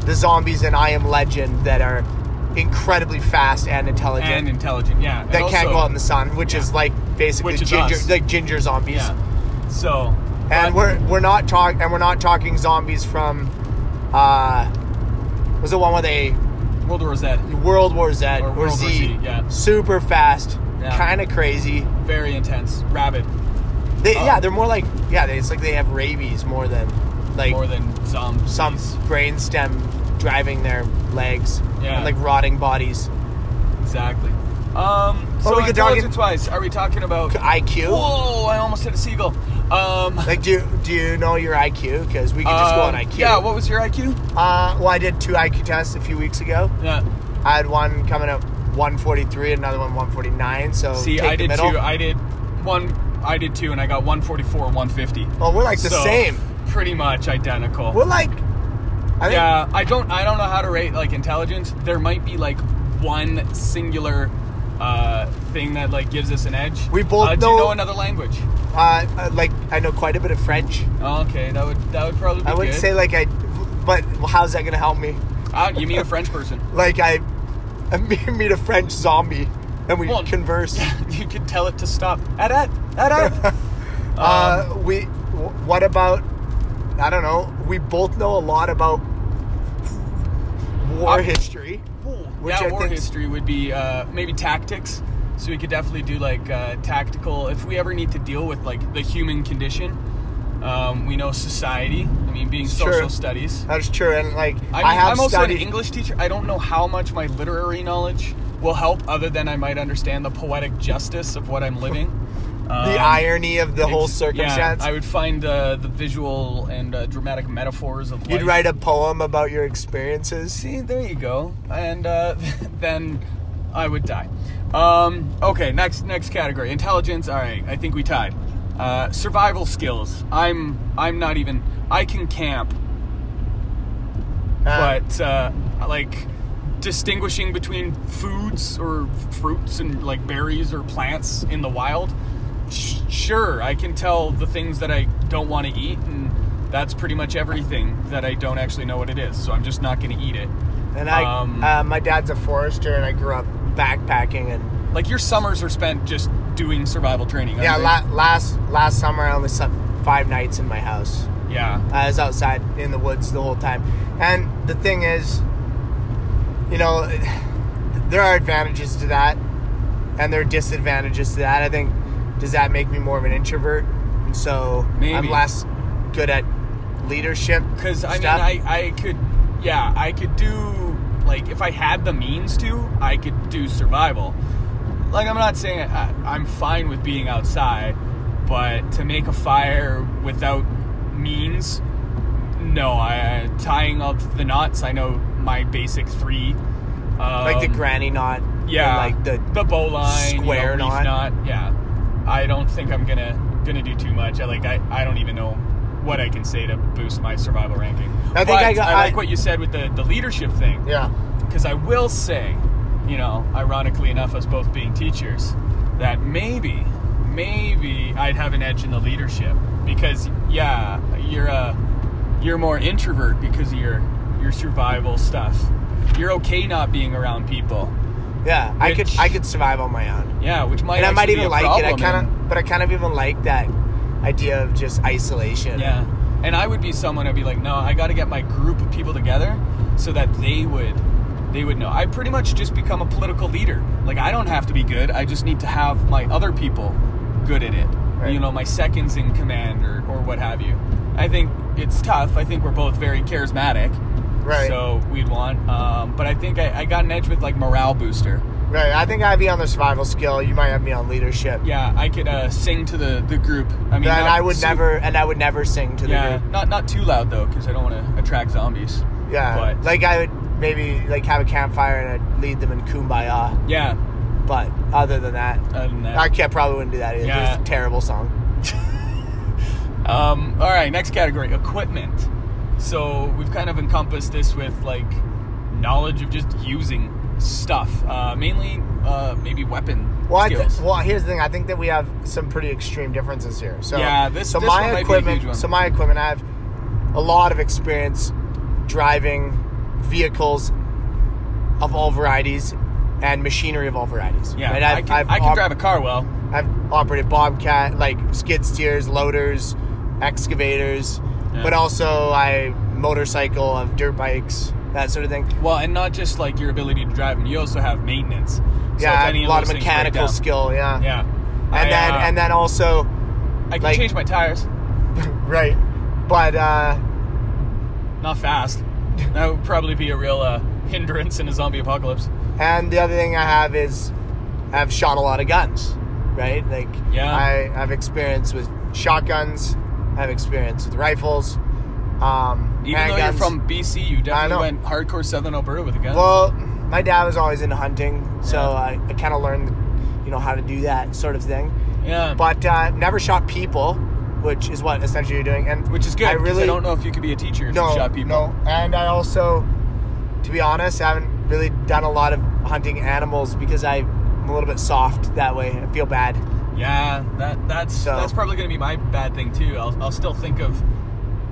the zombies in I Am Legend that are incredibly fast and intelligent. And intelligent, yeah. And that can't also- go out in the sun, which is like basically Which ginger, like ginger zombies. Yeah. So And we're we're not talking and we're not talking zombies from uh was the one where they World War Z, World War Z Or or, World War Z, Z, yeah. super fast, Yeah. kind of crazy. very intense, rabid, They, Oh. yeah, they're more like yeah, they, it's like they have rabies more than like more than zombies. some brainstem driving their legs Yeah. and like rotting bodies. exactly. Um, so we talk in- intelligence wise, are we talking about? IQ. Whoa! I almost hit a seagull. Um, Like, do do you know your IQ? Because we could just go on um, IQ. Yeah. What was your IQ? Uh, well, I did two IQ tests a few weeks ago. Yeah. I had one coming up 143, another one 149. So See, I did middle. two. I did one. I did two, and I got 144, 150. Oh, we're like the So, same. Pretty much identical. We're like, I think, yeah, I don't. I don't know how to rate like intelligence. There might be like one singular uh, thing that like gives us an edge. We both uh, Do you know- know another language? uh, uh, like I know quite a bit of French. Oh, okay, that would that would probably be I wouldn't good. say like I, but how's that gonna help me? Uh, you meet a French person. Like I, I meet a French zombie and we Well, converse. you could tell it to stop. At at at at. Uh, we. What about? I don't know. We both know a lot about war Uh, history. Which yeah, I war history would be uh, maybe tactics. So we could definitely do like uh, tactical. If we ever need to deal with like the human condition, um, we know society. I mean, being Sure. social studies. That's true. And like I I, mean, have I'm also studied. an English teacher. I don't know how much my literary knowledge will help, other than I might understand the poetic justice of what I'm living. the Um, irony of the whole circumstance. Yeah, I would find uh, the visual and uh, dramatic metaphors of You'd life. write a poem about your experiences. See, there you go. And uh, then I would die. Um, okay, next next category. Intelligence. All right, I think we tied. Uh, survival skills. I'm I'm not even. I can camp, Uh, but uh, like distinguishing between foods or fruits and like berries or plants in the wild. Sure, I can tell the things that I don't want to eat, and that's pretty much everything that I don't actually know what it is. So I'm just not going to eat it. and I, um, uh, my dad's a forester, and I grew up backpacking, and Like your summers are spent just doing survival training. Yeah, la- last last summer I only slept five nights in my house. yeah, I was outside in the woods the whole time. And the thing is, you know, there are advantages to that, and there are disadvantages to that. I think does that make me more of an introvert, and so Maybe. I'm less good at leadership. because I mean. I I could, yeah, I could do like if I had the means to, I could do survival. Like I'm not saying I, I'm fine with being outside, but to make a fire without means, no. I tying up the knots. I know my basic three. Um, like the granny knot. Yeah, like the the bow line, you know, square knot. Yeah, I don't think I'm gonna gonna do too much. I like I, I don't even know what I can say to boost my survival ranking. I think But I got- I like I- what you said with the the leadership thing Yeah. because I will say, you know, ironically enough, us both being teachers, that maybe maybe I'd have an edge in the leadership because yeah, you're a you're more introvert because of your your survival stuff. You're okay not being around people. Yeah, I could I could survive on my own. Yeah, which might and I might even a like it. I kind of, but I kind of even like that idea of just isolation. Yeah. And I would be someone I'd be like, no, I got to get my group of people together so that they would they would know. I pretty much just become a political leader. Like I don't have to be good. I just need to have my other people good at it. Right. You know, my seconds in command or, or what have you. I think it's tough. I think we're both very charismatic. Right. So we'd want. Um, but I think I, I got an edge with like morale booster. Right. I think I'd be on the survival skill. You might have me on leadership. Yeah, I could uh, sing to the, the group. I mean, and I would su- never, and I would never sing to the Yeah, group. not not too loud though, because I don't want to attract zombies. Yeah. But- like I would maybe like have a campfire and I'd lead them in kumbaya. Yeah. But other than that, Other than that. I can't probably wouldn't do that either. Yeah. It's a terrible song. Um, all right, next category equipment. So we've kind of encompassed this with like knowledge of just using stuff, uh, mainly uh, maybe weapon Well, I skills. th- well, here's the thing. I think that we have some pretty extreme differences here. So Yeah, this- so this my one might be a equipment. So my equipment, I have a lot of experience driving vehicles of all varieties and machinery of all varieties. yeah, Right? I I've- can, I've I can op- drive a car well. I've operated Bobcat, like skid steers, loaders, excavators, Yeah. but also I motorcycle, of dirt bikes, that sort of thing. Well, and not just like your ability to drive them, you also have maintenance. So yeah, I have any a lot of break mechanical skill. Yeah, Yeah, and I, then uh, and then also I can like- change my tires. right, but uh, Not fast. That would probably be a real uh, hindrance in a zombie apocalypse. and the other thing I have is I've shot a lot of guns. Right, like Yeah. I have experience with shotguns. Have experience with rifles. Um, Even though you're from BC, you definitely went hardcore Southern Alberta with a gun. Well, my dad was always into hunting, so Yeah. I, I kind of learned, you know, how to do that sort of thing. yeah, But uh, never shot people, which is what essentially you're doing. And which is good. I really I don't know if you could be a teacher if no you shot people. no. And I also, to be honest, I haven't really done a lot of hunting animals because I'm a little bit soft that way. I feel bad. Yeah, that that's So- that's probably gonna be my bad thing too. I'll, I'll still think of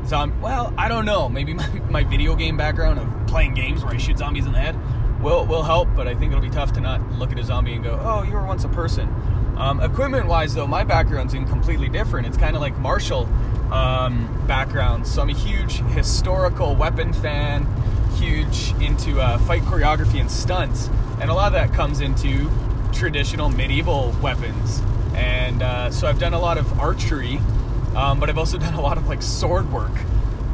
zombie. Well, I don't know. Maybe my, my video game background of playing games where I shoot zombies in the head will will help. But I think it'll be tough to not look at a zombie and go, "Oh, you were once a person." Um, equipment wise, though, my background's in completely different. It's kind of like martial um, background. So I'm a huge historical weapon fan, huge into uh, fight choreography and stunts, and a lot of that comes into traditional medieval weapons. And uh, so I've done a lot of archery, um, but I've also done a lot of like sword work.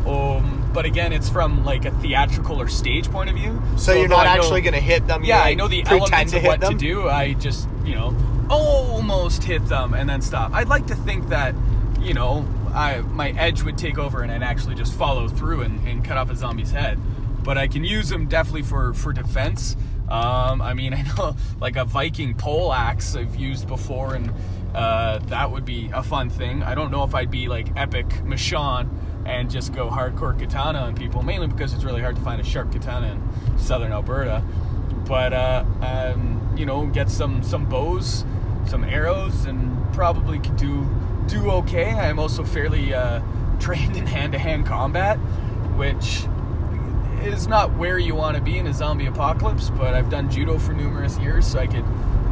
Um, but again, it's from like a theatrical or stage point of view. So, you're not I actually going to hit them. yeah, you, I know the elements of what them. to do. I just, you know, almost hit them and then stop. I'd like to think that, you know, I my edge would take over and I'd actually just follow through and, and cut off a zombie's head. But I can use them definitely for for defense. Um, I mean, I know like a Viking pole axe I've used before, and uh, that would be a fun thing. I don't know if I'd be like epic Michonne and just go hardcore katana on people, mainly because it's really hard to find a sharp katana in southern Alberta but uh, um, you know, get some some bows, some arrows, and probably could do do okay. I'm also fairly uh, trained in hand-to-hand combat, which is not where you want to be in a zombie apocalypse. But I've done judo for numerous years, so I could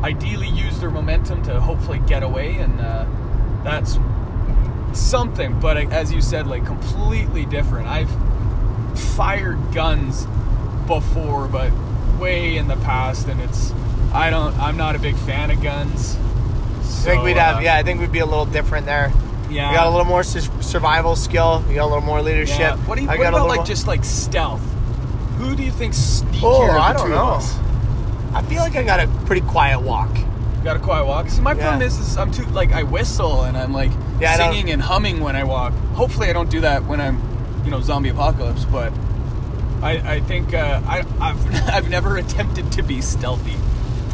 ideally use their momentum to hopefully get away, and uh, that's something. But uh, as you said, like completely different. I've fired guns before, but way in the past, and it's I don't. I'm not a big fan of guns. I think we'd have, yeah, I think we'd be a little different there. Yeah. We got a little more sus- survival skill. We got a little more leadership. Yeah. What do you? I What got a about little like more- just like stealth? Who do you think sneakier Oh, of the I don't two of know. us? I feel like I got a pretty quiet walk. Got a quiet walk. See, my Yeah. problem is, is I'm too like I whistle and I'm like Yeah, I don't- singing and humming when I walk. Hopefully, I don't do that when I'm, you know, zombie apocalypse. But I, I think uh, I, I've, I've never attempted to be stealthy.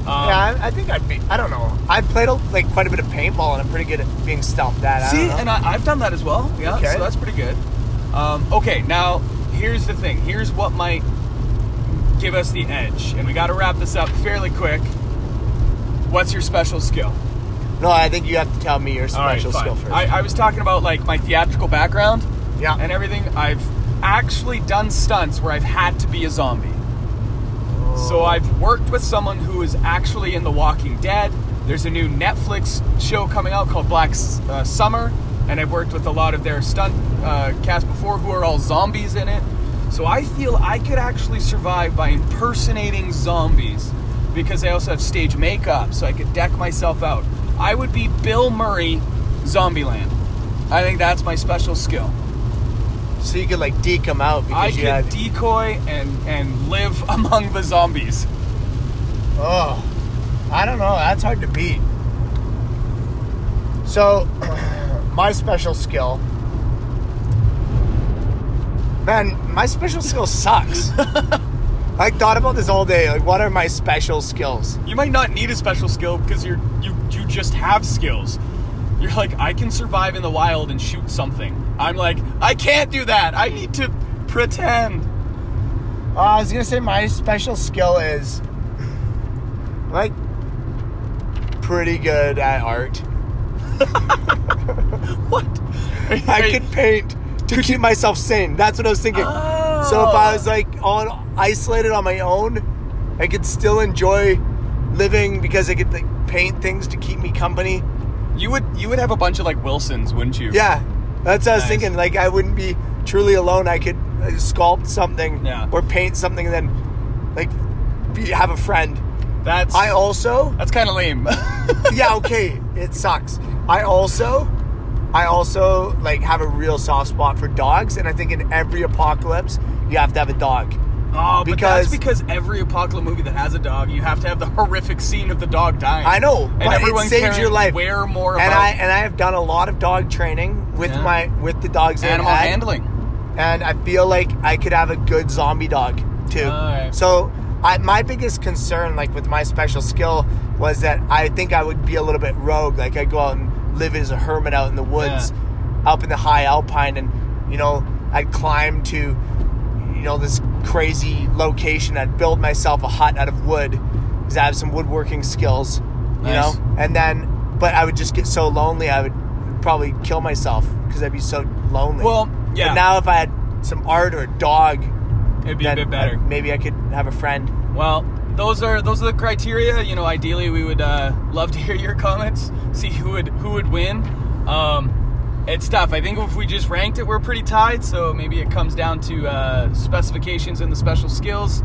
Um, yeah, I, I think I'd be. I don't know. I played a, like quite a bit of paintball, and I'm pretty good at being stealthed at. I See, don't know. and I, I've done that as well. Yeah, Okay. so that's pretty good. Um, okay, now here's the thing. Here's what might give us the edge, and we got to wrap this up fairly quick. What's your special skill? no, I think you have to tell me your special fine. skill first. I, I was talking about like my theatrical background yeah. and everything. I've actually done stunts where I've had to be a zombie. So I've worked with someone who is actually in The Walking Dead. There's a new Netflix show coming out called Black uh, Summer, and I've worked with a lot of their stunt uh, cast before who are all zombies in it. So I feel I could actually survive by impersonating zombies because I also have stage makeup, so I could deck myself out. I would be Bill Murray, Zombieland. I think that's my special skill. so you could like deke them out because I you could had. decoy and and live among the zombies. oh, I don't know. That's hard to beat. So, my special skill. Man, my special skill sucks. I thought about this all day. Like, what are my special skills? You might not need a special skill because you're you you just have skills. You're like I can survive in the wild and shoot something. I'm like I can't do that. I need to pretend. Uh, I was gonna say my special skill is like pretty good at art. What? I could paint to keep myself sane. That's what I was thinking. So if I was like on isolated on my own, I could still enjoy living because I could like, paint things to keep me company. You would you would have a bunch of like Wilsons, wouldn't you? Yeah, that's what I was thinking. Like I wouldn't be truly alone. I could uh, sculpt something Yeah. or paint something and then like be, have a friend. That's I also that's kind of lame. yeah, okay, it sucks. I also, I also like have a real soft spot for dogs, and I think in every apocalypse you have to have a dog. oh, Because- because every apocalypse movie that has a dog, you have to have the horrific scene of the dog dying. I know, and but everyone it saves your life. Where more and I and I have done a lot of dog training with Yeah. my with the dogs animal handling. and I feel like I could have a good zombie dog too. Alright. So. I, my biggest concern, like with my special skill, was that I think I would be a little bit rogue. Like I'd go out and live as a hermit out in the woods, up in the high alpine, and you know I'd climb to, you know, this crazy location. I'd build myself a hut out of wood because I have some woodworking skills, you know. And then, but I would just get so lonely, I would probably kill myself because I'd be so lonely. Well, yeah. But now if I had some art or a dog, It'd be a bit better. Maybe I could have a friend. Well, those are those are the criteria. You know, ideally, we would uh, love to hear your comments, see who would who would win. Um, it's tough. I think if we just ranked it, we're pretty tied. So maybe it comes down to uh, specifications and the special skills.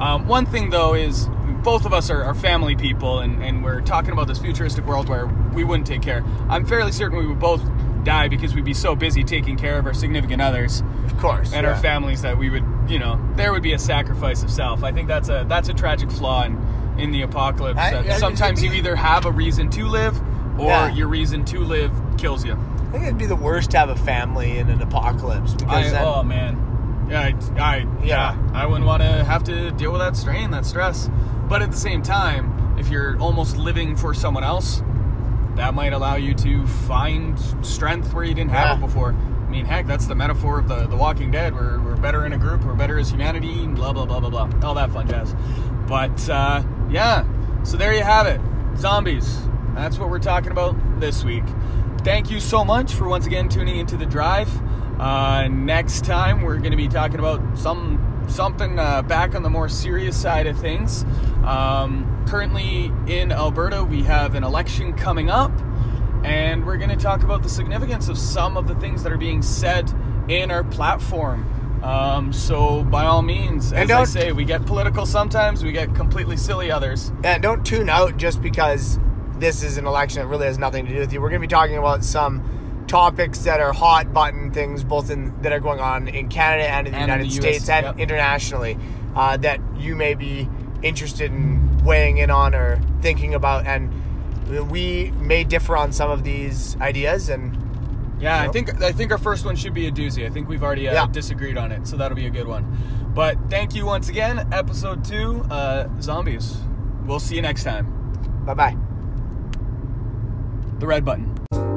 Um, one thing though is both of us are, are family people, and, and we're talking about this futuristic world where we wouldn't take care. I'm fairly certain we would both die because we'd be so busy taking care of our significant others Of course. and our families that we would, you know, there would be a sacrifice of self. I think that's a that's a tragic flaw in, in the apocalypse. I- that I- sometimes you either have a reason to live, or Yeah. your reason to live kills you. I think it'd be the worst to have a family in an apocalypse because I, then, oh man, yeah, I, I yeah, Yeah. I wouldn't want to have to deal with that strain, that stress. But at the same time, if you're almost living for someone else, that might allow you to find strength where you didn't have it before. Mean, heck, that's the metaphor of the, the Walking Dead. We're, we're better in a group, we're better as humanity, blah, blah, blah, blah, blah. All that fun jazz. But, uh, yeah, so there you have it. Zombies. That's what we're talking about this week. Thank you so much for once again tuning into the drive. Uh, next time, we're going to be talking about some something uh, back on the more serious side of things. Um, currently in Alberta, we have an election coming up, and we're going to talk about the significance of some of the things that are being said in our platform. Um, so, by all means, as I say, we get political sometimes, we get completely silly others. And don't tune out just because this is an election that really has nothing to do with you. We're going to be talking about some topics that are hot button things, both in that are going on in Canada and in the And in United the States and yep. internationally uh, that you may be interested in weighing in on or thinking about. And we may differ on some of these ideas, and Yeah, I think I think our first one should be a doozy. I think we've already uh, Yeah. disagreed on it, so that'll be a good one. But thank you once again, episode two, uh, zombies. We'll see you next time. bye bye. The red button.